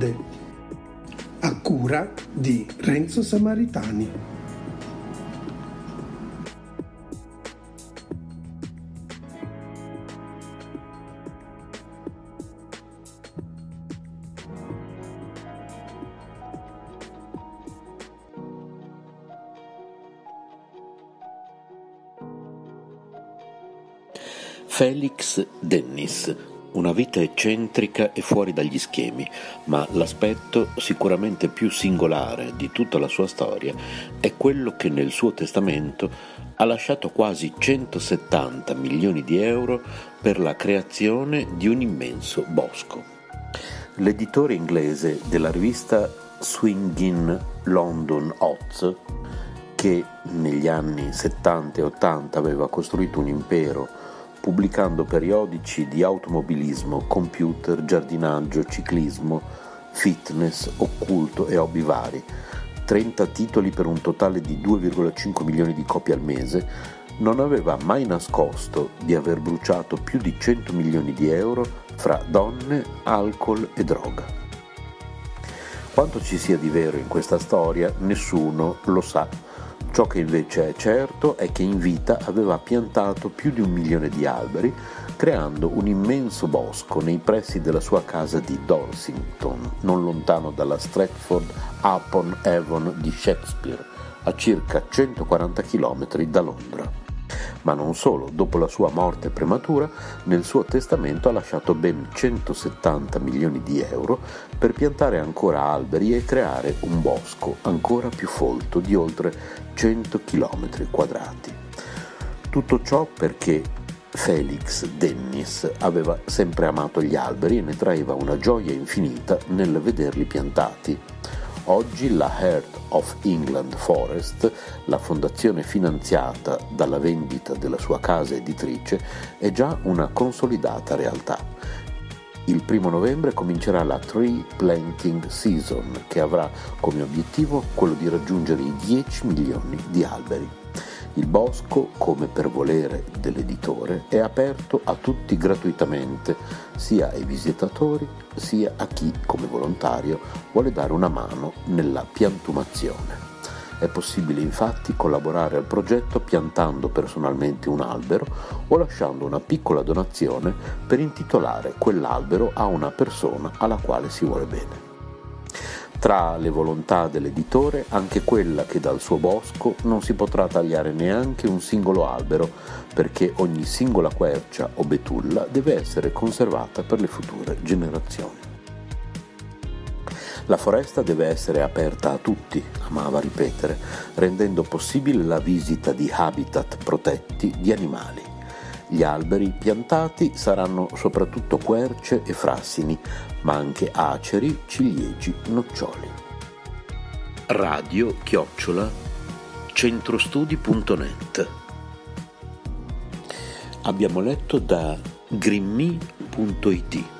Verde, a cura di Renzo Samaritani. Felix Dennis una vita eccentrica e fuori dagli schemi, ma l'aspetto sicuramente più singolare di tutta la sua storia è quello che nel suo testamento ha lasciato quasi 170 milioni di euro per la creazione di un immenso bosco. L'editore inglese della rivista Swingin London Oz, che negli anni 70 e 80 aveva costruito un impero pubblicando periodici di automobilismo, computer, giardinaggio, ciclismo, fitness, occulto e hobby vari, 30 titoli per un totale di 2,5 milioni di copie al mese, non aveva mai nascosto di aver bruciato più di 100 milioni di euro fra donne, alcol e droga. Quanto ci sia di vero in questa storia nessuno lo sa Ciò che invece è certo è che in vita aveva piantato più di un milione di alberi, creando un immenso bosco nei pressi della sua casa di Dorsington, non lontano dalla Stratford upon Avon di Shakespeare, a circa 140 km da Londra. Ma non solo, dopo la sua morte prematura, nel suo testamento ha lasciato ben 170 milioni di euro per piantare ancora alberi e creare un bosco ancora più folto di oltre 100 km quadrati. Tutto ciò perché Felix Dennis aveva sempre amato gli alberi e ne traeva una gioia infinita nel vederli piantati Oggi la Heart of England Forest, la fondazione finanziata dalla vendita della sua casa editrice, è già una consolidata realtà. Il primo novembre comincerà la Tree Planting Season, che avrà come obiettivo quello di raggiungere i 10 milioni di alberi. Il bosco, come per volere dell'editore, è aperto a tutti gratuitamente, sia ai visitatori sia a chi, come volontario, vuole dare una mano nella piantumazione. È possibile infatti collaborare al progetto piantando personalmente un albero o lasciando una piccola donazione per intitolare quell'albero a una persona alla quale si vuole bene. Tra le volontà dell'editore anche quella che dal suo bosco non si potrà tagliare neanche un singolo albero perché ogni singola quercia o betulla deve essere conservata per le future generazioni. La foresta deve essere aperta a tutti, amava ripetere, rendendo possibile la visita di habitat protetti di animali. Gli alberi piantati saranno soprattutto querce e frassini, ma anche aceri, ciliegi, noccioli. Radio chiocciola centrostudi.net Abbiamo letto da grimmi.it